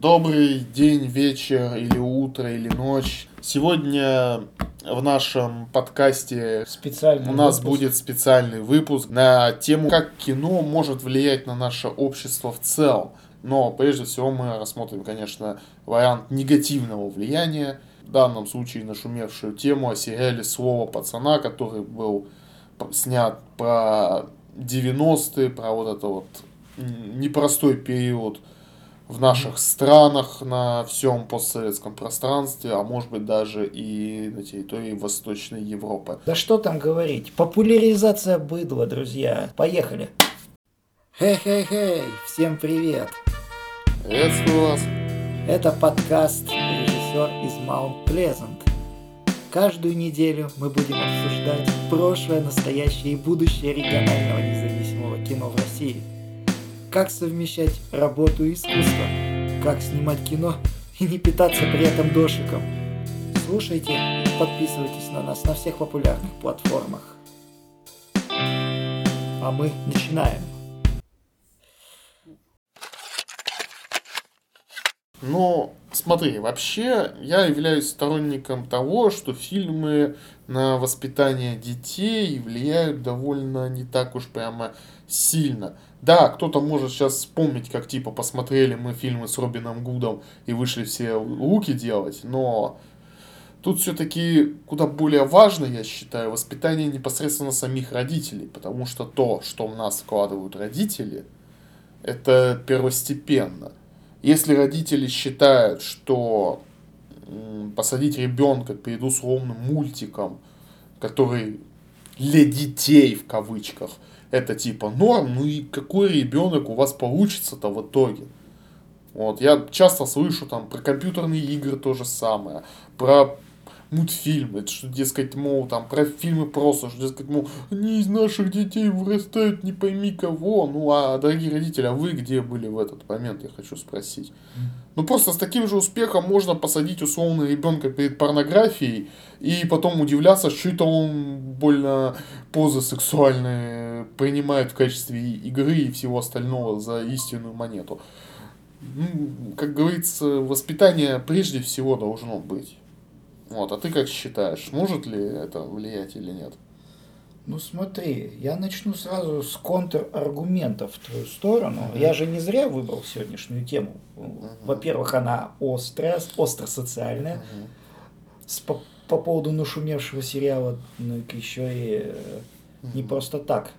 Добрый день, вечер или утро или ночь. Сегодня в нашем подкасте специальный у нас выпуск. будет специальный выпуск на тему, как кино может влиять на наше общество в целом. Но прежде всего мы рассмотрим, конечно, вариант негативного влияния. В данном случае нашумевшую тему о сериале «Слово пацана», который был снят про 90-е, про вот это вот непростой период в наших странах, на всем постсоветском пространстве, а может быть даже и на территории Восточной Европы. Да что там говорить, популяризация быдла, друзья. Поехали. Хей-хей-хей, всем привет. Приветствую вас. Это подкаст «Режиссер из Маунт Плезант». Каждую неделю мы будем обсуждать прошлое, настоящее и будущее регионального независимого кино в России. Как совмещать работу и искусство, как снимать кино и не питаться при этом дошиком. Слушайте, подписывайтесь на нас на всех популярных платформах. А мы начинаем. Но смотри, вообще я являюсь сторонником того, что фильмы на воспитание детей влияют довольно не так уж прямо сильно. Да, кто-то может сейчас вспомнить, как типа посмотрели мы фильмы с Робином Гудом и вышли все луки делать, но тут все-таки куда более важно, я считаю, воспитание непосредственно самих родителей, потому что то, что в нас вкладывают родители, это первостепенно. Если родители считают, что посадить ребенка перед условным мультиком, который для детей в кавычках, это типа норм, ну и какой ребенок у вас получится-то в итоге? Вот, я часто слышу там про компьютерные игры то же самое, про мультфильмы, что, дескать, мол, там, про фильмы просто, что, дескать, мол, они из наших детей вырастают не пойми кого. Ну, а, дорогие родители, а вы где были в этот момент, я хочу спросить. Ну, просто с таким же успехом можно посадить условно ребенка перед порнографией и потом удивляться, что это он больно позы сексуальные принимает в качестве игры и всего остального за истинную монету. Ну, как говорится, воспитание прежде всего должно быть. Вот, а ты как считаешь, может ли это влиять или нет? Ну смотри, я начну сразу с контраргументов в твою сторону. Uh-huh. Я же не зря выбрал сегодняшнюю тему. Uh-huh. Во-первых, она острая, остро-социальная. Uh-huh. С, по, по поводу нашумевшего сериала, ну еще и uh-huh. не просто так.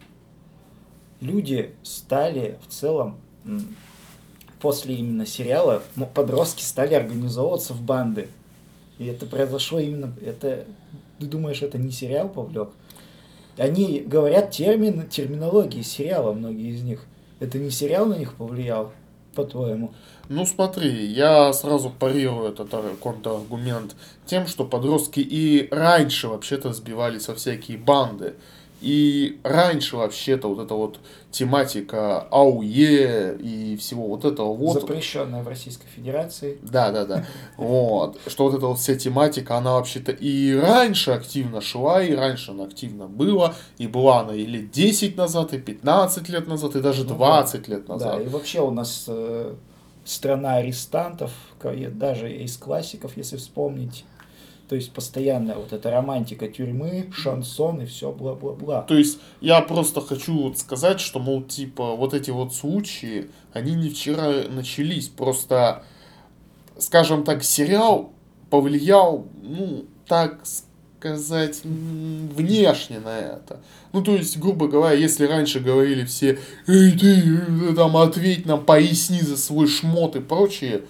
Люди стали в целом после именно сериала, подростки стали организовываться в банды и это произошло именно, это, ты думаешь, это не сериал повлек? Они говорят термин, терминологии сериала, многие из них. Это не сериал на них повлиял, по-твоему? Ну смотри, я сразу парирую этот контраргумент тем, что подростки и раньше вообще-то сбивались во всякие банды. И раньше вообще-то вот эта вот тематика АУЕ и всего вот этого вот. Запрещенная в Российской Федерации. Да, да, да. Вот. Что вот эта вот вся тематика, она вообще-то и раньше активно шла, и раньше она активно была, и была она и лет 10 назад, и 15 лет назад, и даже 20 ну, лет назад. Да, и вообще у нас э, страна арестантов, даже из классиков, если вспомнить. То есть постоянная вот эта романтика тюрьмы, шансон и все бла-бла-бла. То есть я просто хочу вот сказать, что, мол, типа, вот эти вот случаи, они не вчера начались. Просто, скажем так, сериал повлиял, ну, так сказать, внешне на это. Ну, то есть, грубо говоря, если раньше говорили все, эй, ты, э, там, ответь нам, поясни за свой шмот и прочее,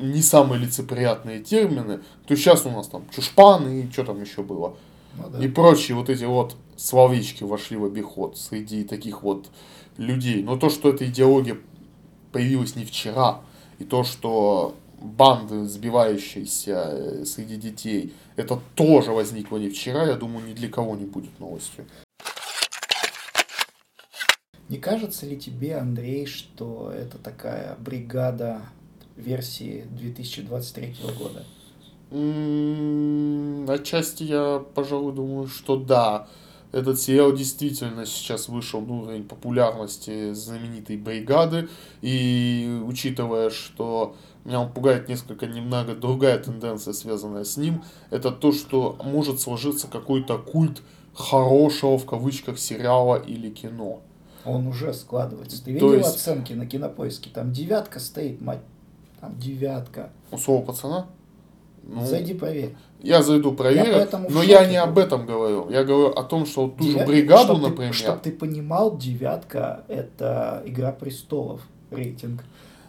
не самые лицеприятные термины, то сейчас у нас там чушпан и что там еще было. Ну, да. И прочие вот эти вот словечки вошли в обиход среди таких вот людей. Но то, что эта идеология появилась не вчера, и то, что банды, сбивающиеся э, среди детей, это тоже возникло не вчера, я думаю, ни для кого не будет новостью. Не кажется ли тебе, Андрей, что это такая бригада версии 2023 года? Отчасти я, пожалуй, думаю, что да. Этот сериал действительно сейчас вышел на уровень популярности знаменитой бригады. И учитывая, что меня он пугает несколько немного другая тенденция, связанная с ним, это то, что может сложиться какой-то культ хорошего в кавычках сериала или кино. Он уже складывается. Ты видел есть... оценки на кинопоиске? Там девятка стоит, мать. Там девятка. У слова пацана? Ну, Зайди проверь. Я зайду проверю, я но я не об этом говорю. Я говорю о том, что ту Девят... же бригаду, чтоб например. Чтобы ты понимал, девятка это Игра престолов рейтинг.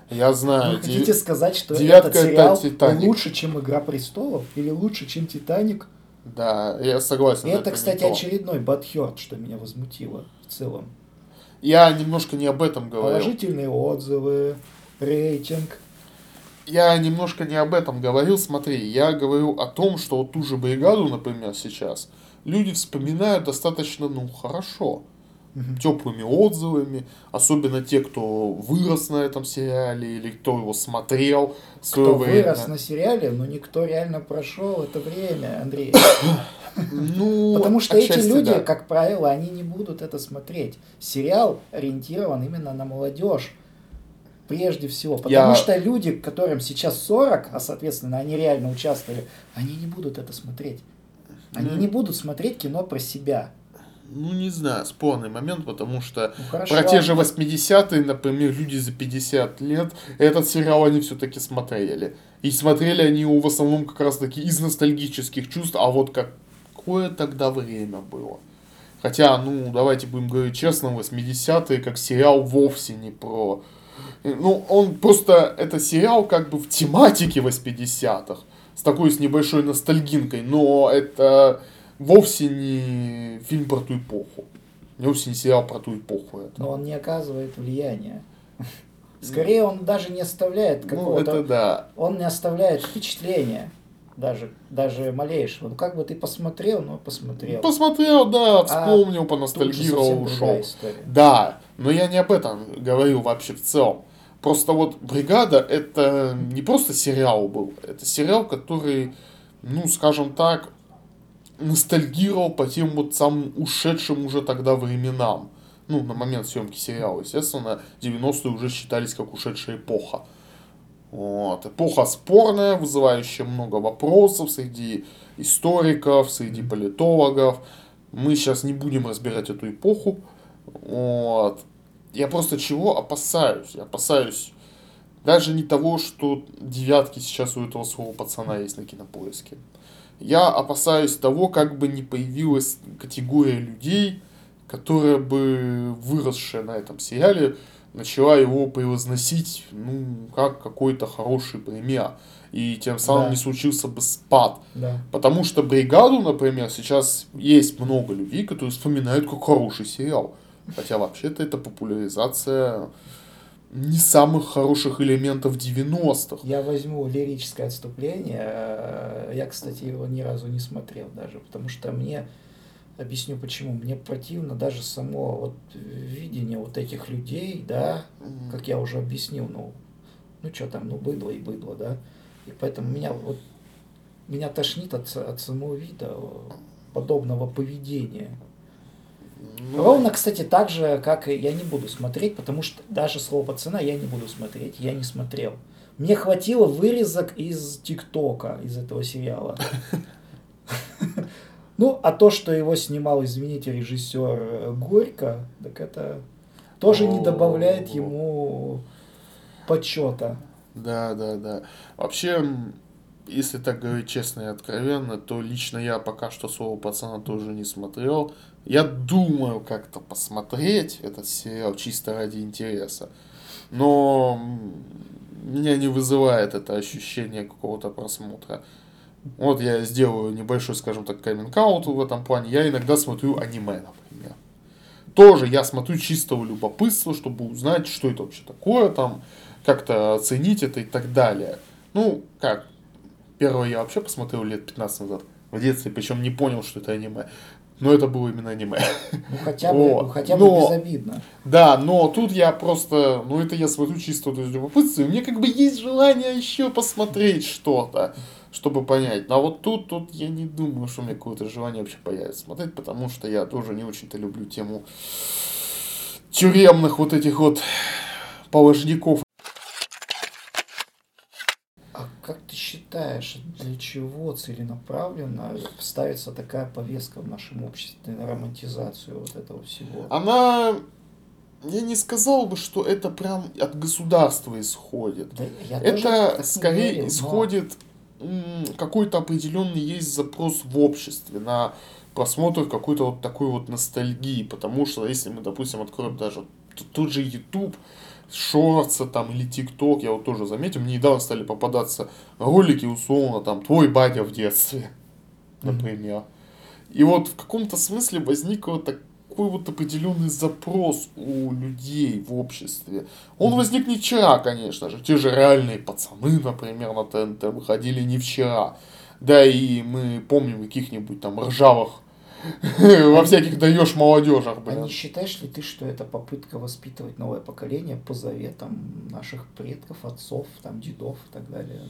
Я знаю. Вы хотите сказать, что этот сериал это лучше, чем Игра престолов? Или лучше, чем Титаник? Да, я согласен. И это, это кстати, очередной бадхерт, что меня возмутило в целом. Я немножко не об этом говорю. Положительные отзывы, рейтинг я немножко не об этом говорил, смотри, я говорю о том, что вот ту же бригаду, например, сейчас люди вспоминают достаточно, ну, хорошо, угу. теплыми отзывами, особенно те, кто вырос на этом сериале или кто его смотрел. Кто время. вырос на сериале, но никто реально прошел это время, Андрей. Ну, Потому что эти люди, да. как правило, они не будут это смотреть. Сериал ориентирован именно на молодежь прежде всего. Потому я... что люди, которым сейчас 40, а соответственно они реально участвовали, они не будут это смотреть. Они ну... не будут смотреть кино про себя. Ну, не знаю, спорный момент, потому что ну, хорошо, про те же 80-е, например, люди за 50 лет, этот сериал они все-таки смотрели. И смотрели они его в основном как раз-таки из ностальгических чувств, а вот какое тогда время было. Хотя, ну, давайте будем говорить честно, 80-е как сериал вовсе не про ну, он просто, это сериал как бы в тематике 80-х, с такой с небольшой ностальгинкой, но это вовсе не фильм про ту эпоху. Вовсе не сериал про ту эпоху. Это. Но он не оказывает влияния. Скорее, он даже не оставляет какого-то... Ну, это да. Он не оставляет впечатления даже, даже малейшего. Ну, как бы ты посмотрел, ну, посмотрел. Посмотрел, да, а вспомнил, а поностальгировал, ушел. Да, но я не об этом говорю вообще в целом. Просто вот «Бригада» — это не просто сериал был, это сериал, который, ну, скажем так, ностальгировал по тем вот самым ушедшим уже тогда временам. Ну, на момент съемки сериала, естественно, 90-е уже считались как ушедшая эпоха. Вот. Эпоха спорная, вызывающая много вопросов среди историков, среди политологов. Мы сейчас не будем разбирать эту эпоху. Вот. Я просто чего опасаюсь? Я опасаюсь даже не того, что девятки сейчас у этого своего пацана есть на кинопоиске. Я опасаюсь того, как бы не появилась категория людей, которая бы выросшая на этом сериале, начала его превозносить, ну, как какой-то хороший пример. И тем самым да. не случился бы спад. Да. Потому что «Бригаду», например, сейчас есть много людей, которые вспоминают как хороший сериал. Хотя вообще-то это популяризация не самых хороших элементов 90-х. Я возьму лирическое отступление. Э, я, кстати, его ни разу не смотрел даже, потому что мне, объясню почему, мне противно даже само вот видение вот этих людей, да, как я уже объяснил, ну, ну что там, ну быдло и быдло, да, и поэтому меня вот меня тошнит от, от самого вида подобного поведения. Ну, Ровно, кстати, так же, как и я не буду смотреть, потому что даже слово пацана я не буду смотреть, я не смотрел. Мне хватило вырезок из ТикТока, из этого сериала. Ну, а то, что его снимал, извините, режиссер э, Горько, так это тоже не добавляет ему почета. Да, да, да. Вообще, если так говорить честно и откровенно, то лично я пока что слово пацана тоже не смотрел. Я думаю как-то посмотреть этот сериал чисто ради интереса. Но меня не вызывает это ощущение какого-то просмотра. Вот я сделаю небольшой, скажем так, каминг в этом плане. Я иногда смотрю аниме, например. Тоже я смотрю чистого любопытства, чтобы узнать, что это вообще такое, там, как-то оценить это и так далее. Ну, как, первое я вообще посмотрел лет 15 назад в детстве, причем не понял, что это аниме. Но это было именно аниме. Ну хотя бы, вот. ну, хотя бы но, безобидно. Да, но тут я просто, ну это я смотрю чисто из любопытства, и мне как бы есть желание еще посмотреть что-то. чтобы понять. А вот тут, тут я не думаю, что у меня какое-то желание вообще появится смотреть, потому что я тоже не очень-то люблю тему тюремных вот этих вот положников. А как ты считаешь, для чего целенаправленно ставится такая повестка в нашем обществе на романтизацию вот этого всего? Она я не сказал бы, что это прям от государства исходит. Да, это скорее исходит но... какой-то определенный есть запрос в обществе на просмотр какой-то вот такой вот ностальгии, потому что если мы, допустим, откроем даже тот же YouTube, шорца там или ТикТок, я вот тоже заметил, мне недавно стали попадаться ролики, условно, там, твой батя в детстве, например. Mm-hmm. И вот в каком-то смысле возникла так, такой вот определенный запрос у людей в обществе. Он возник не вчера, конечно же. Те же реальные пацаны, например, на ТНТ выходили не вчера. Да и мы помним каких-нибудь там ржавых во всяких даешь молодежах. А не считаешь ли ты, что это попытка воспитывать новое поколение по заветам наших предков, отцов, там, дедов и так далее?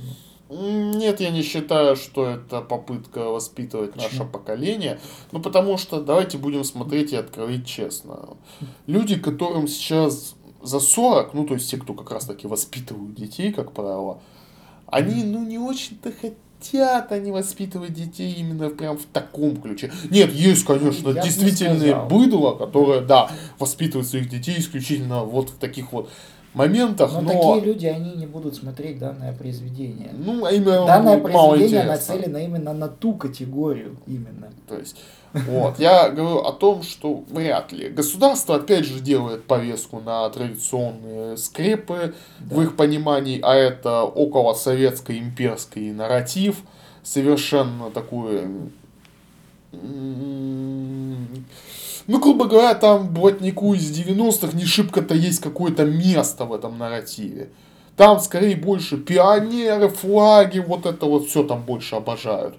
Ну. Нет, я не считаю, что это попытка воспитывать Почему? наше поколение. Ну, потому что давайте будем смотреть и откровить честно. Люди, которым сейчас за 40, ну, то есть те, кто как раз таки воспитывают детей, как правило, они, ну, не очень-то хотят они воспитывать детей именно прям в таком ключе. Нет, есть, конечно, я действительные быдло, которое, да, воспитывает своих детей исключительно вот в таких вот моментах, но... но... такие люди, они не будут смотреть данное произведение. Ну, а именно Данное произведение нацелено именно на ту категорию именно. То есть, вот, я говорю о том, что вряд ли. Государство, опять же, делает повестку на традиционные скрепы, да. в их понимании, а это около советский имперский нарратив, совершенно такой ну, грубо говоря, там блатнику из 90-х не шибко-то есть какое-то место в этом нарративе. Там скорее больше пионеры, флаги, вот это вот все там больше обожают.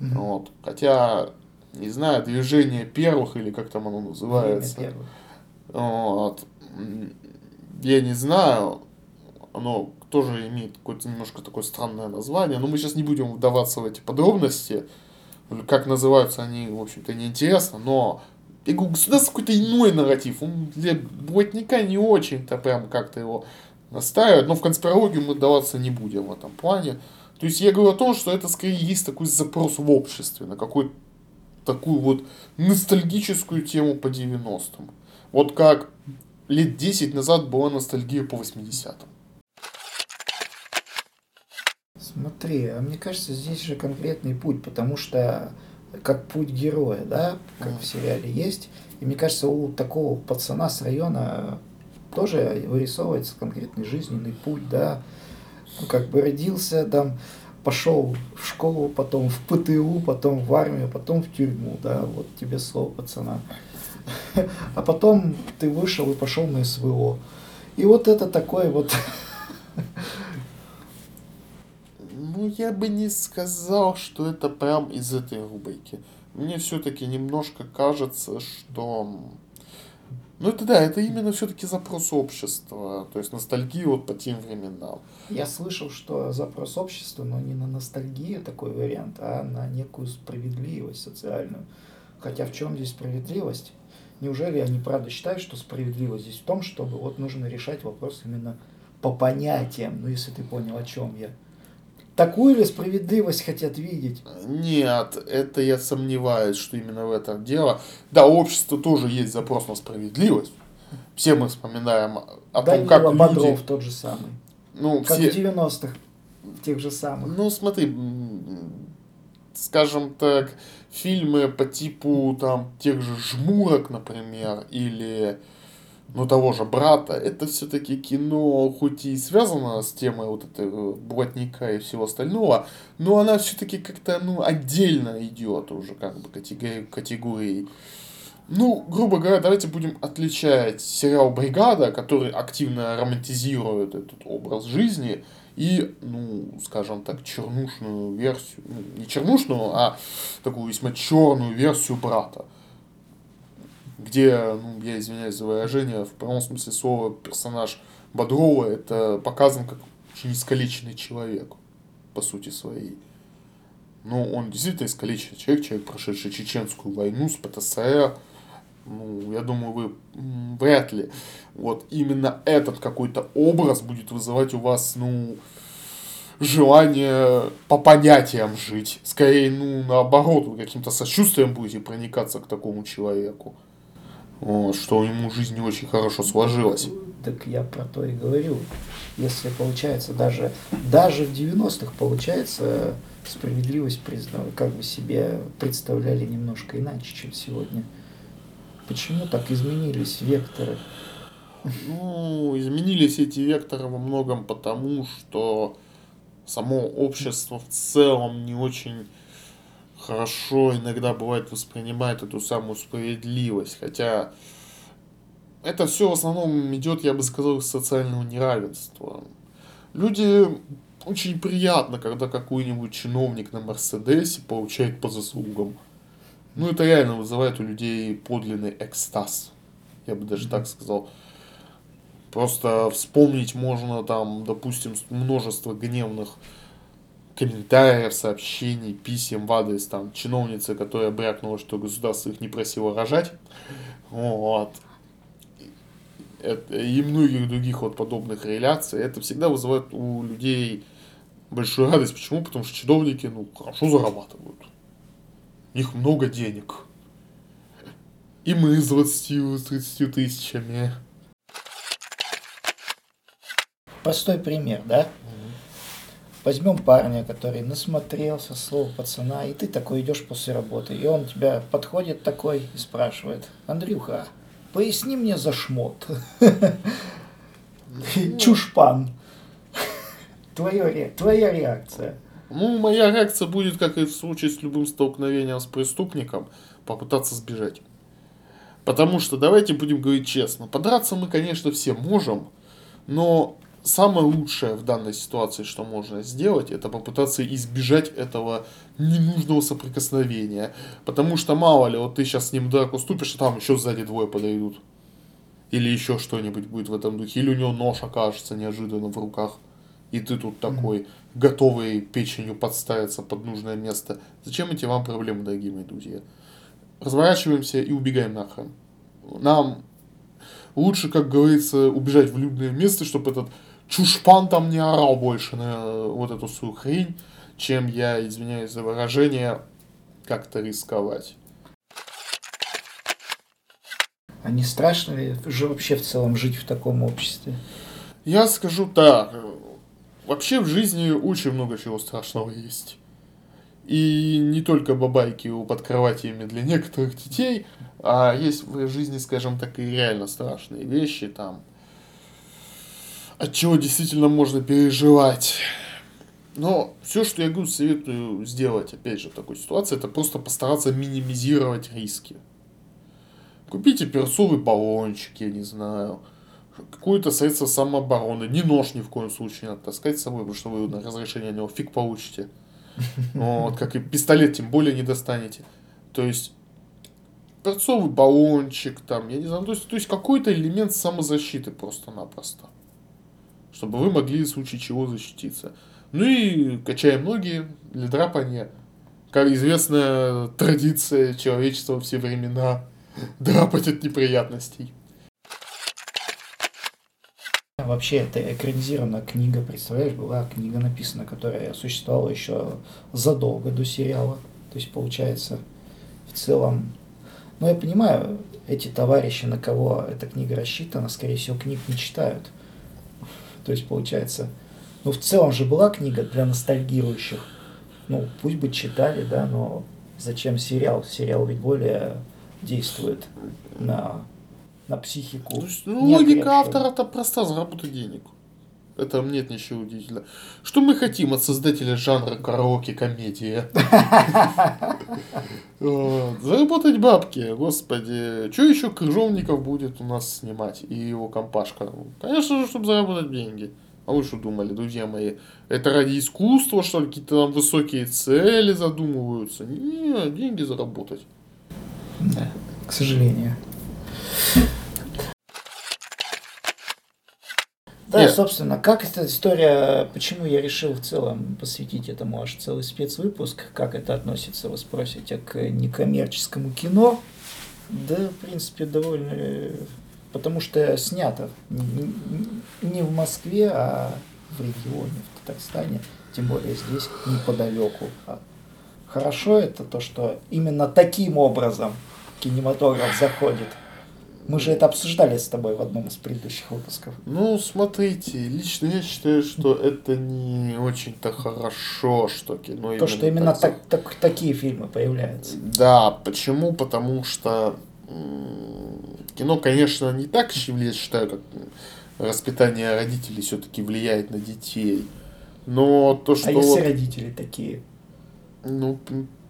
Mm-hmm. Вот. Хотя, не знаю, движение первых или как там оно называется. Вот. Я не знаю, оно тоже имеет какое-то немножко такое странное название, но мы сейчас не будем вдаваться в эти подробности. Как называются они, в общем-то, неинтересно, но я говорю, государство какой-то иной нарратив. Он для блатника не очень-то прям как-то его настаивает. Но в конспирологию мы даваться не будем в этом плане. То есть я говорю о том, что это скорее есть такой запрос в обществе на какую-то такую вот ностальгическую тему по 90-м. Вот как лет 10 назад была ностальгия по 80-м. Смотри, а мне кажется, здесь же конкретный путь, потому что как путь героя, да, как в сериале есть. И мне кажется, у такого пацана с района тоже вырисовывается конкретный жизненный путь, да. Ну, как бы родился там, пошел в школу, потом в ПТУ, потом в армию, потом в тюрьму, да, вот тебе слово пацана. А потом ты вышел и пошел на СВО. И вот это такой вот Ну, я бы не сказал, что это прям из этой рубрики. Мне все-таки немножко кажется, что... Ну, это да, это именно все-таки запрос общества, то есть ностальгия вот по тем временам. Я слышал, что запрос общества, но не на ностальгию такой вариант, а на некую справедливость социальную. Хотя в чем здесь справедливость? Неужели они правда считают, что справедливость здесь в том, чтобы вот нужно решать вопрос именно по понятиям, ну если ты понял, о чем я. Такую ли справедливость хотят видеть? Нет, это я сомневаюсь, что именно в этом дело. Да, у общества тоже есть запрос на справедливость. Все мы вспоминаем о том, как люди... Бодров тот же самый. Ну, как все... в 90-х, тех же самых. Ну, смотри, скажем так, фильмы по типу там тех же «Жмурок», например, или ну, того же брата, это все-таки кино, хоть и связано с темой вот этого блатника и всего остального, но она все-таки как-то, ну, отдельно идет уже, как бы, категории, категорией. Ну, грубо говоря, давайте будем отличать сериал «Бригада», который активно романтизирует этот образ жизни, и, ну, скажем так, чернушную версию, ну, не чернушную, а такую весьма черную версию брата где, ну, я извиняюсь за выражение, в прямом смысле слова персонаж Бодрова это показан как очень искалеченный человек, по сути своей. Ну, он действительно искалеченный человек, человек, прошедший чеченскую войну с ПТСР. Ну, я думаю, вы вряд ли вот именно этот какой-то образ будет вызывать у вас, ну, желание по понятиям жить. Скорее, ну, наоборот, вы каким-то сочувствием будете проникаться к такому человеку. Вот, что ему в жизни очень хорошо сложилось. Так я про то и говорю. Если получается даже, даже в 90-х получается справедливость признав, как бы себе представляли немножко иначе, чем сегодня. Почему так изменились векторы? Ну, изменились эти векторы во многом потому, что само общество в целом не очень хорошо иногда бывает воспринимает эту самую справедливость. Хотя это все в основном идет, я бы сказал, из социального неравенства. Люди очень приятно, когда какой-нибудь чиновник на Мерседесе получает по заслугам. Ну, это реально вызывает у людей подлинный экстаз. Я бы даже так сказал. Просто вспомнить можно там, допустим, множество гневных комментариев, сообщений, писем в адрес там чиновницы, которая брякнула, что государство их не просило рожать. Вот. И многих других вот подобных реляций. Это всегда вызывает у людей большую радость. Почему? Потому что чиновники, ну, хорошо зарабатывают. У них много денег. И мы с 20-30 тысячами. Простой пример, да? Возьмем парня, который насмотрелся слова пацана, и ты такой идешь после работы, и он тебя подходит такой и спрашивает, Андрюха, поясни мне за шмот. Чушпан. Твоя, твоя реакция. Ну, моя реакция будет, как и в случае с любым столкновением с преступником, попытаться сбежать. Потому что, давайте будем говорить честно, подраться мы, конечно, все можем, но самое лучшее в данной ситуации, что можно сделать, это попытаться избежать этого ненужного соприкосновения. Потому что, мало ли, вот ты сейчас с ним драку ступишь, а там еще сзади двое подойдут. Или еще что-нибудь будет в этом духе. Или у него нож окажется неожиданно в руках. И ты тут такой, готовый печенью подставиться под нужное место. Зачем эти вам проблемы, дорогие мои друзья? Разворачиваемся и убегаем нахрен. Нам лучше, как говорится, убежать в людное место, чтобы этот чушпан там не орал больше на вот эту свою хрень, чем я, извиняюсь за выражение, как-то рисковать. А не страшно ли же вообще в целом жить в таком обществе? Я скажу так. Вообще в жизни очень много чего страшного есть. И не только бабайки у под кроватями для некоторых детей, а есть в жизни, скажем так, и реально страшные вещи там, от чего действительно можно переживать. Но все, что я говорю, советую сделать, опять же, в такой ситуации, это просто постараться минимизировать риски. Купите перцовый баллончик, я не знаю, какое-то средство самообороны. Не нож ни в коем случае не надо таскать с собой, потому что вы на разрешение на него фиг получите. Вот, как и пистолет, тем более не достанете. То есть, перцовый баллончик, там, я не знаю, то есть, то есть какой-то элемент самозащиты просто-напросто. Чтобы вы могли в случае чего защититься. Ну и качаем ноги для драпания. Как известная традиция человечества все времена драпать от неприятностей. Вообще, это экранизированная книга, представляешь, была книга написана, которая существовала еще задолго до сериала. То есть, получается, в целом... Ну, я понимаю, эти товарищи, на кого эта книга рассчитана, скорее всего, книг не читают. То есть, получается, ну, в целом же была книга для ностальгирующих. Ну, пусть бы читали, да, но зачем сериал? Сериал ведь более действует на на психику. Ну, логика автора-то проста, заработать денег. Это нет ничего удивительного. Что мы хотим от создателя жанра караоке-комедия? Заработать бабки, господи. Что еще Крыжовников будет у нас снимать и его компашка? Конечно же, чтобы заработать деньги. А вы что думали, друзья мои? Это ради искусства, что ли, какие-то там высокие цели задумываются? Не, деньги заработать. Да, к сожалению. Да, Нет. собственно, как эта история, почему я решил в целом посвятить этому аж целый спецвыпуск, как это относится, вы спросите, к некоммерческому кино. Да, в принципе, довольно... Потому что снято не в Москве, а в регионе, в Татарстане, тем более здесь, неподалеку. Хорошо это то, что именно таким образом кинематограф заходит мы же это обсуждали с тобой в одном из предыдущих выпусков. Ну, смотрите, лично я считаю, что это не очень-то хорошо, что кино То, что именно так, так, так, такие фильмы появляются. Да, почему? Потому что кино, конечно, не так, я считаю, как воспитание родителей все-таки влияет на детей. Но то, а что... А если родители такие? Ну,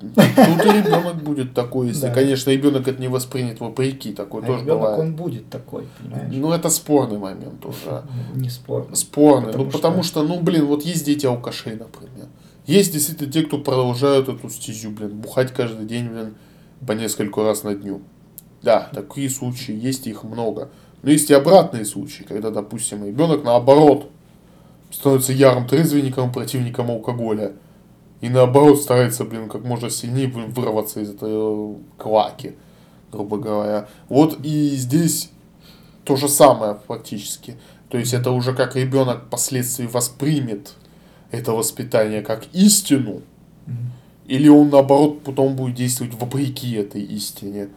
Тут и ребенок будет такой, если, да. конечно, ребенок это не воспринят вопреки, такой а тоже ребенок, бывает. он будет такой, понимаешь? Ну, это спорный момент уже. Не спорный. Спорный. Потому ну, потому что... что, ну, блин, вот есть дети алкашей, например. Есть действительно те, кто продолжают эту стезю, блин, бухать каждый день, блин, по несколько раз на дню. Да, такие случаи есть, их много. Но есть и обратные случаи, когда, допустим, ребенок наоборот становится ярым трезвенником, противником алкоголя и наоборот старается, блин, как можно сильнее блин, вырваться из этой клаки, грубо говоря. Вот и здесь то же самое фактически. То есть это уже как ребенок впоследствии воспримет это воспитание как истину, или он наоборот потом будет действовать вопреки этой истине.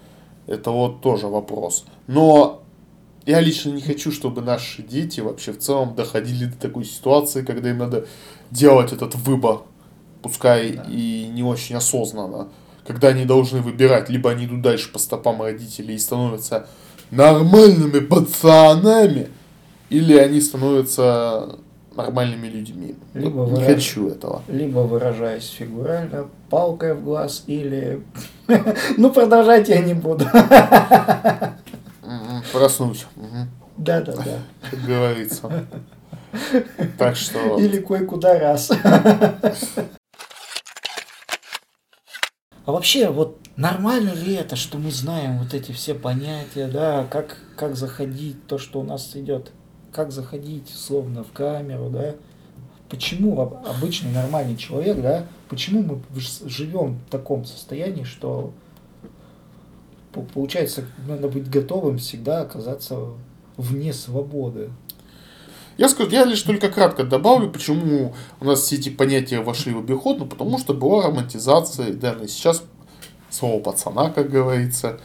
Это вот тоже вопрос. Но я лично не хочу, чтобы наши дети вообще в целом доходили до такой ситуации, когда им надо делать этот выбор пускай да. и не очень осознанно, когда они должны выбирать, либо они идут дальше по стопам родителей и становятся нормальными пацанами, или они становятся нормальными людьми. Либо не выраж... хочу этого. Либо выражаясь фигурально, палкой в глаз, или... ну, продолжать я не буду. Проснусь. Да, да, да. Как говорится. Так что... Или кое-куда раз. А вообще, вот нормально ли это, что мы знаем вот эти все понятия, да, как, как заходить, то, что у нас идет, как заходить, словно, в камеру, да, почему обычный нормальный человек, да, почему мы живем в таком состоянии, что получается, надо быть готовым всегда оказаться вне свободы. Я скажу, я лишь только кратко добавлю, почему у нас все эти понятия вошли в обиход, ну потому что была романтизация, да, и сейчас слово пацана, как говорится,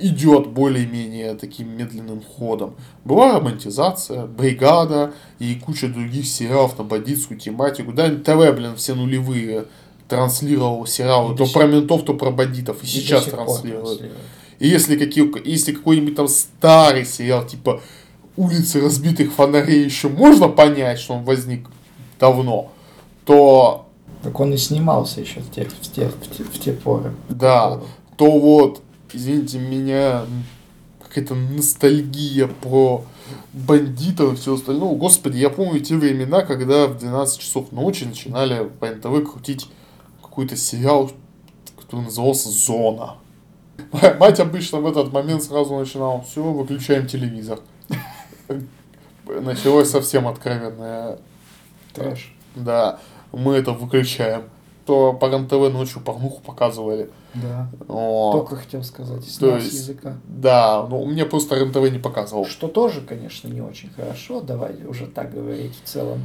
идет более-менее таким медленным ходом. Была романтизация, бригада и куча других сериалов на бандитскую тематику. Да, ТВ, блин, все нулевые транслировал сериалы, и то про ментов, то про бандитов, и, и сейчас транслируют. И если, какие, если какой-нибудь там старый сериал, типа улицы разбитых фонарей еще можно понять, что он возник давно, то... Так он и снимался еще в те, в те, в те, в те поры. Да, то вот, извините меня, какая-то ностальгия про бандитов и все остальное. Господи, я помню те времена, когда в 12 часов ночи начинали по НТВ крутить какой-то сериал, который назывался «Зона». Мать обычно в этот момент сразу начинала, все, выключаем телевизор началось совсем откровенное трэш. Да, мы это выключаем. То по РЕН-ТВ ночью порнуху показывали. Да. О. Только хотел сказать, с То есть, языка. Да, ну мне просто РЕН-ТВ не показывал. Что тоже, конечно, не очень хорошо, давай уже так говорить в целом.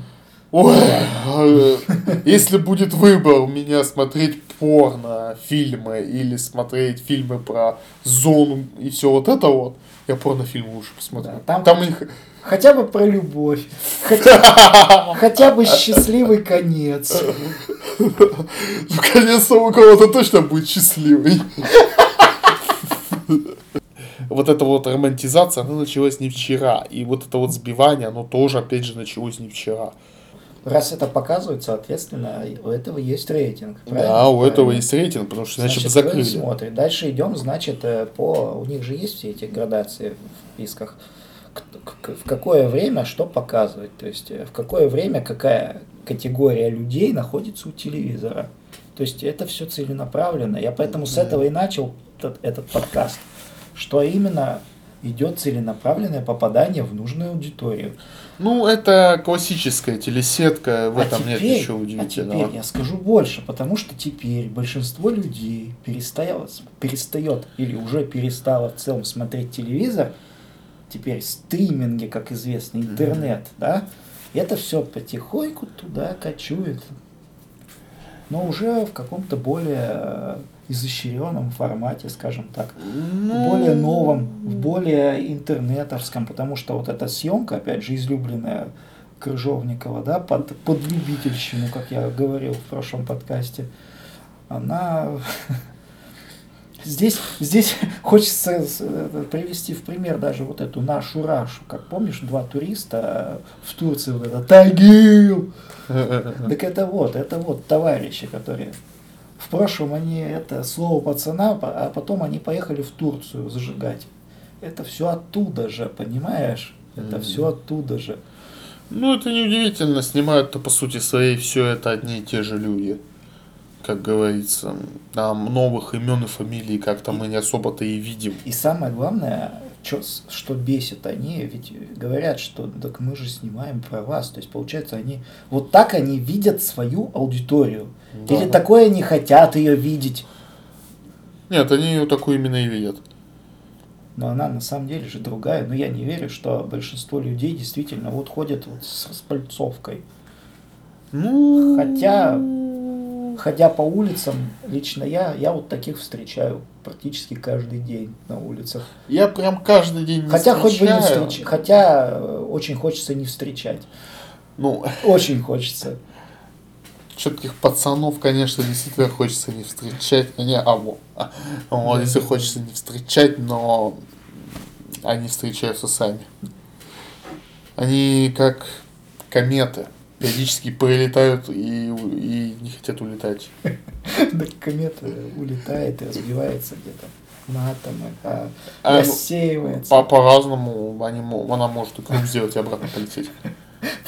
Ой, э, если будет выбор у меня смотреть порно, фильмы или смотреть фильмы про зону и все вот это вот, я порнофильмы лучше посмотрю. Да, там, там их... Хотя бы про любовь. Хотя, хотя бы счастливый конец. Ну, конец у кого-то точно будет счастливый. Вот эта вот романтизация, она началась не вчера. И вот это вот сбивание, оно тоже, опять же, началось не вчера раз это показывают, соответственно, у этого есть рейтинг. Правильно? Да, у этого есть рейтинг, потому что иначе бы закрыли. Смотрит. Дальше идем, значит, э, по у них же есть все эти градации в списках. В какое время что показывать, то есть э, в какое время какая категория людей находится у телевизора. То есть это все целенаправленно. Я поэтому с этого и начал этот, этот подкаст. Что именно идет целенаправленное попадание в нужную аудиторию. Ну, это классическая телесетка, в А этом нет теперь- ничего А удивительного. теперь я скажу больше, потому что теперь большинство людей перестало, перестает или уже перестало в целом смотреть телевизор, теперь стриминги, как известно, интернет, да, это все потихоньку туда кочует. Но уже в каком-то более изощренном формате, скажем так. Ну, в более новом, в более интернетовском, потому что вот эта съемка, опять же, излюбленная Крыжовникова, да, под, под любительщину, как я говорил в прошлом подкасте, она здесь, здесь хочется э, привести в пример даже вот эту нашу Рашу, как помнишь, два туриста в Турции, вот это Тагил, так это вот, это вот товарищи, которые в прошлом они это слово пацана, а потом они поехали в Турцию зажигать. Это все оттуда же, понимаешь? Это все оттуда же. Ну, это неудивительно, снимают-то по сути своей все это одни и те же люди. Как говорится, там новых имен и фамилий как-то мы не особо-то и видим. И самое главное, с- что бесит они, ведь говорят, что так мы же снимаем про вас. То есть, получается, они вот так они видят свою аудиторию. Да. Или такое они хотят ее видеть. Нет, они ее такую именно и видят. Но она на самом деле же другая. Но я не верю, что большинство людей действительно вот ходят вот с распальцовкой. Ну, Хотя- Ходя по улицам, лично я, я вот таких встречаю практически каждый день на улицах. я прям каждый день не Хотя хоть бы не встречаю. встреч... Хотя э, очень хочется не встречать. Ну, Очень хочется. четких пацанов, конечно, действительно хочется не встречать. Не, а вот, а, вот, если хочется не встречать, но они встречаются сами. Они как кометы, периодически прилетают и, и не хотят улетать. Да комета улетает и разбивается где-то на атомы, а А, ну, рассеивается. По- По-разному они, она может и круг сделать и обратно полететь.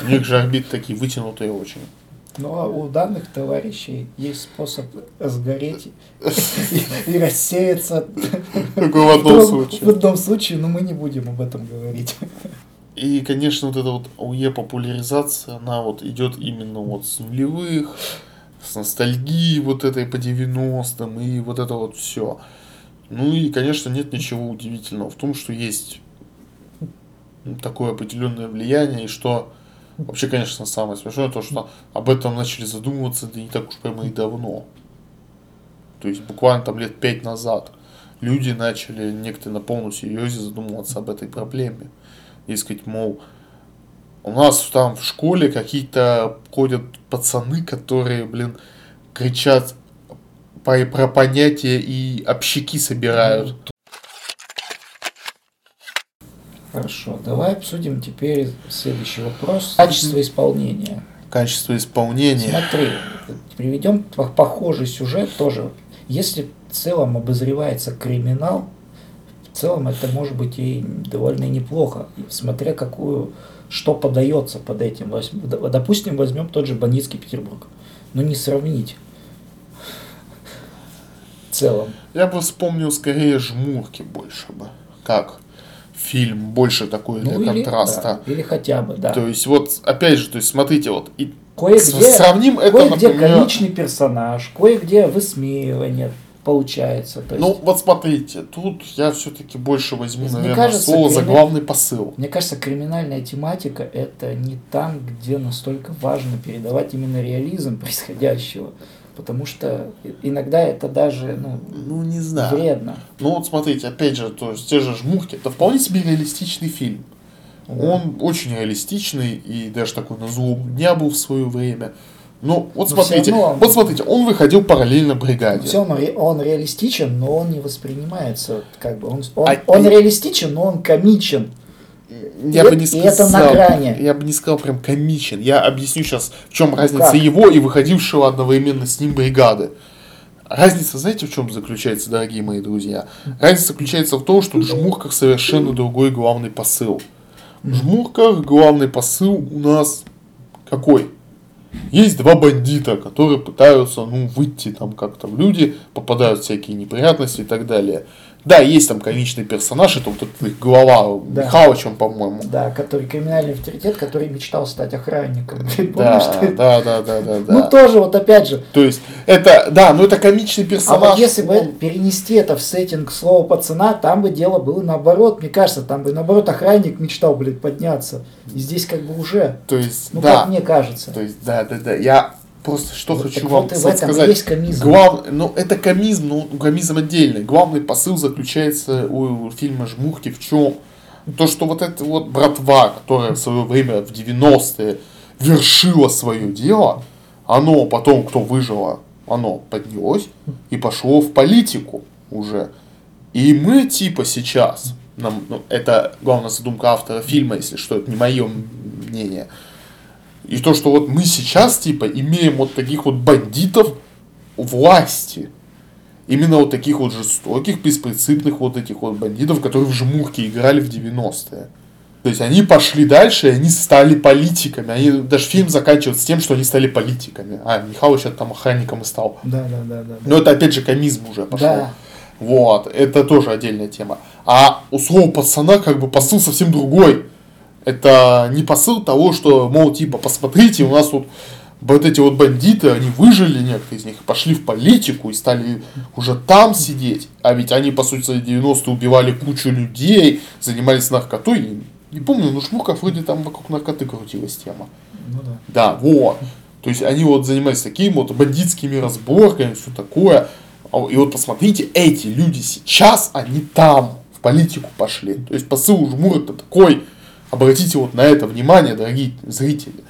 У них же орбиты такие вытянутые очень. Но у данных товарищей есть способ сгореть и, рассеяться. Только в одном В случае. одном случае, но мы не будем об этом говорить. И, конечно, вот эта вот АУЕ популяризация, она вот идет именно вот с нулевых, с ностальгией вот этой по 90-м и вот это вот все. Ну и, конечно, нет ничего удивительного в том, что есть такое определенное влияние, и что вообще, конечно, самое смешное, то, что об этом начали задумываться, да не так уж прямо и давно. То есть буквально там лет пять назад люди начали некоторые на полном серьезе задумываться об этой проблеме. Дескать, мол, у нас там в школе какие-то ходят пацаны, которые, блин, кричат по- про понятия и общики собирают. Хорошо, давай обсудим теперь следующий вопрос. Качество исполнения. Качество исполнения. Смотри, приведем по- похожий сюжет тоже. Если в целом обозревается криминал, в целом это может быть и довольно неплохо, смотря какую, что подается под этим. Допустим, возьмем тот же бандитский Петербург. Ну не сравнить. В целом. Я бы вспомнил скорее жмурки больше бы. Как фильм, больше такой для Ну, или, контраста. да, или хотя бы, да. То есть вот, опять же, то есть смотрите, вот и Кое-где, сравним это, кое-где например, комичный персонаж, кое-где высмеивание получается. То есть, Ну, вот смотрите, тут я все-таки больше возьму, Мне наверное, кажется, слово за главный посыл. Мне кажется, криминальная тематика это не там, где настолько важно передавать именно реализм происходящего. Потому что иногда это даже ну, Ну, не знаю. вредно. Ну, вот смотрите, опять же, то есть те же жмурки, это вполне себе реалистичный фильм. Он очень реалистичный и даже такой на злобу дня был в свое время. Но вот Но смотрите, равно вот смотрите, он выходил параллельно бригаде. Все, он, ре- он реалистичен, но он не воспринимается как бы. Он, он, А- он а- реалистичен, но он комичен. Я И бы не и это сказал, на грани. я бы не сказал прям комичен. Я объясню сейчас, в чем разница как? его и выходившего одновременно с ним бригады. Разница, знаете, в чем заключается, дорогие мои друзья? Разница заключается в том, что в жмурках совершенно другой главный посыл. В жмурках главный посыл у нас какой? Есть два бандита, которые пытаются, ну, выйти там как-то в люди, попадают в всякие неприятности и так далее. Да, есть там комичный персонаж, это вот их глава Да. Михалыч, он, по-моему. Да, который криминальный авторитет, который мечтал стать охранником. Да, помнишь да, да, да, да, да. Ну тоже вот опять же, То есть, это, да, ну это комичный а персонаж. вот если бы перенести это в сеттинг слова пацана, там бы дело было наоборот, мне кажется, там бы наоборот охранник мечтал, блядь, подняться. И здесь как бы уже, То есть, ну да. как мне кажется. То есть, да, да, да. Я просто что Вот хочу вам вот сказать. есть комизм. Глав... Ну, это комизм, ну, комизм отдельный. Главный посыл заключается у фильма «Жмурки» в чем? То, что вот эта вот братва, которая в свое время в 90-е вершила свое дело, оно потом, кто выжило, оно поднялось и пошло в политику уже. И мы типа сейчас, нам, ну, это главная задумка автора фильма, если что, это не мое мнение, и то, что вот мы сейчас, типа, имеем вот таких вот бандитов власти. Именно вот таких вот жестоких, беспринципных вот этих вот бандитов, которые в жмурке играли в 90-е. То есть они пошли дальше, и они стали политиками. Они, даже фильм заканчивается тем, что они стали политиками. А, Михалыч там охранником и стал. Да, да, да, да. Но это опять же комизм уже пошел. Да. Вот, это тоже отдельная тема. А у слова пацана как бы посыл совсем другой. Это не посыл того, что, мол, типа, посмотрите, у нас тут вот эти вот бандиты, они выжили, некоторые из них, пошли в политику и стали уже там сидеть. А ведь они, по сути, за 90-е убивали кучу людей, занимались наркотой. И Не помню, но Жмурков вроде там вокруг наркоты крутилась тема. Ну да. Да, вот. То есть они вот занимались такими вот бандитскими разборками, все такое. А И вот посмотрите, эти люди сейчас, они там, в политику пошли. То есть посыл у Жмурок-то такой. Обратите вот на это внимание, дорогие зрители.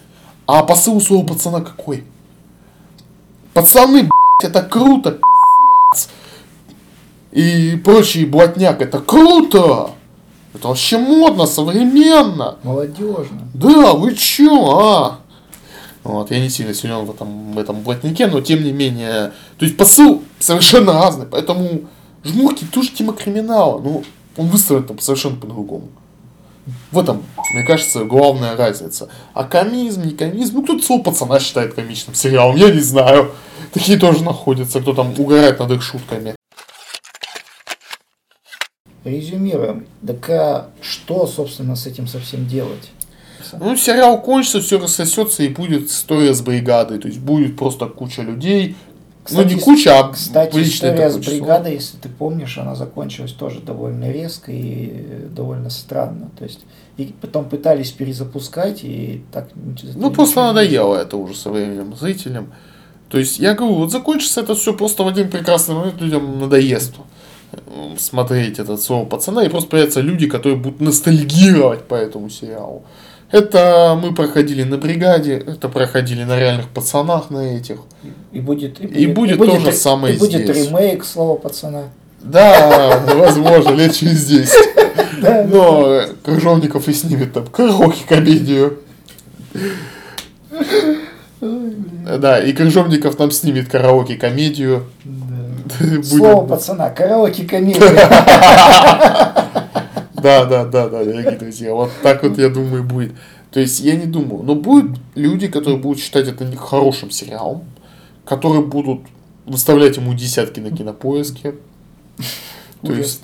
А посыл у своего пацана какой? Пацаны, блядь, это круто, пиздец. И прочий блатняк, это круто. Это вообще модно, современно. Молодежно. Да, вы чё, а? Вот, я не сильно силен в этом, в этом блатнике, но тем не менее. То есть посыл совершенно разный, поэтому жмурки тоже тема криминала. Ну, он выставлен там совершенно по-другому. В этом, мне кажется, главная разница. А комизм, не комизм, ну кто-то слово пацана считает комичным сериалом, я не знаю. Такие тоже находятся, кто там угорает над их шутками. Резюмируем. Так а что, собственно, с этим совсем делать? Ну, сериал кончится, все рассосется и будет история с бригадой. То есть будет просто куча людей. Ну, не Кстати, куча, а Кстати, приличное история с бригадой, если ты помнишь, она закончилась тоже довольно резко и э, довольно странно. То есть, и потом пытались перезапускать, и так... Ну, просто надоело это уже со временем зрителям. То есть, я говорю, вот закончится это все просто в один прекрасный момент людям надоест смотреть этот слово пацана, и просто появятся люди, которые будут ностальгировать по этому сериалу. Это мы проходили на бригаде, это проходили на реальных пацанах на этих. И будет, И будет то же самое и будет здесь. ремейк слова пацана. Да, возможно, лет через 10. Да, Но Крыжовников и снимет там караоке-комедию. Да, и Крыжовников нам снимет караоке-комедию. Будет- Слово пацана, караоке комедия. Да, да, да, да, дорогие друзья. Вот так вот, я думаю, будет. То есть, я не думаю. Но будут люди, которые будут считать это хорошим сериалом, которые будут выставлять ему десятки на кинопоиске. То есть.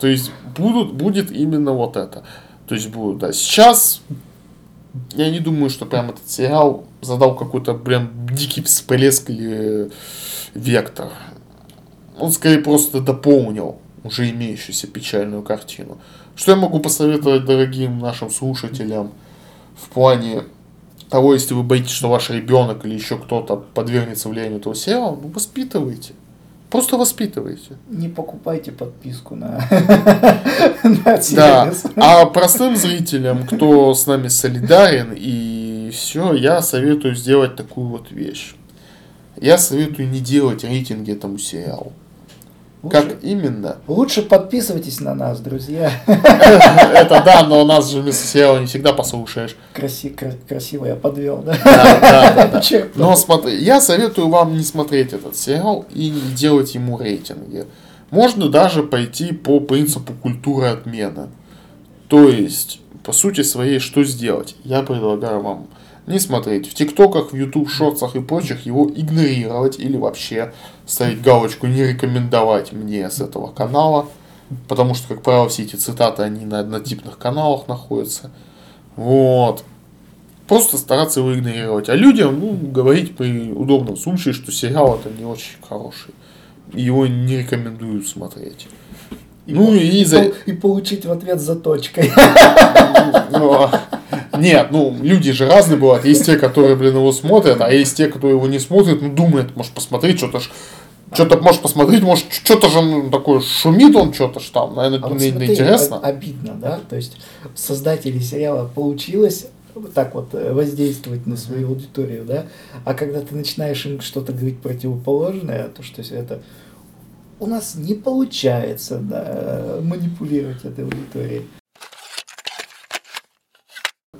То есть будут, будет именно вот это. То есть будут, да. Сейчас я не думаю, что прям этот сериал задал какой-то прям дикий всплеск или вектор. Он скорее просто дополнил уже имеющуюся печальную картину. Что я могу посоветовать дорогим нашим слушателям в плане того, если вы боитесь, что ваш ребенок или еще кто-то подвергнется влиянию этого сериала, ну воспитывайте. Просто воспитывайте. Не покупайте подписку на, на Да, а простым зрителям, кто с нами солидарен и все, я советую сделать такую вот вещь. Я советую не делать рейтинги этому сериалу. Лучше, Как именно? лучше подписывайтесь на нас, друзья. Это да, но у нас же вместо сериала не всегда послушаешь. Краси- кра- красиво я подвел, да? Да, да, да. Но смотри, я советую вам не смотреть этот сериал и не делать ему рейтинги. Можно даже пойти по принципу культуры отмены. То есть, по сути своей, что сделать? Я предлагаю вам не смотреть в ТикТоках, в Ютуб шорцах и прочих, его игнорировать или вообще ставить галочку не рекомендовать мне с этого канала. потому что, как правило, все эти цитаты, они на однотипных каналах находятся. Вот. Просто стараться его игнорировать. А людям, ну, говорить при удобном случае, что сериал это не очень хороший. Его не рекомендуют смотреть. И ну по- и, и, за... и получить в ответ заточкой. Ну, а- Нет, ну, люди же разные бывают. Есть те, которые, блин, его смотрят, а есть те, которые его не смотрят, ну, думают, может, посмотреть, что-то ж... Что-то, может, посмотреть, может, что-то же ну, такое шумит он, что-то ж там, наверное, А вот смотри, интересно. обидно, да? То есть создатели сериала получилось вот так вот э, воздействовать на свою аудиторию, да? А когда ты начинаешь им что-то говорить противоположное, то что это у нас не получается да, манипулировать этой аудиторией.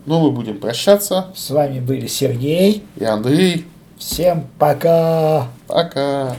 Ну, мы будем прощаться. С вами были Сергей. И Андрей. Всем пока! Пока.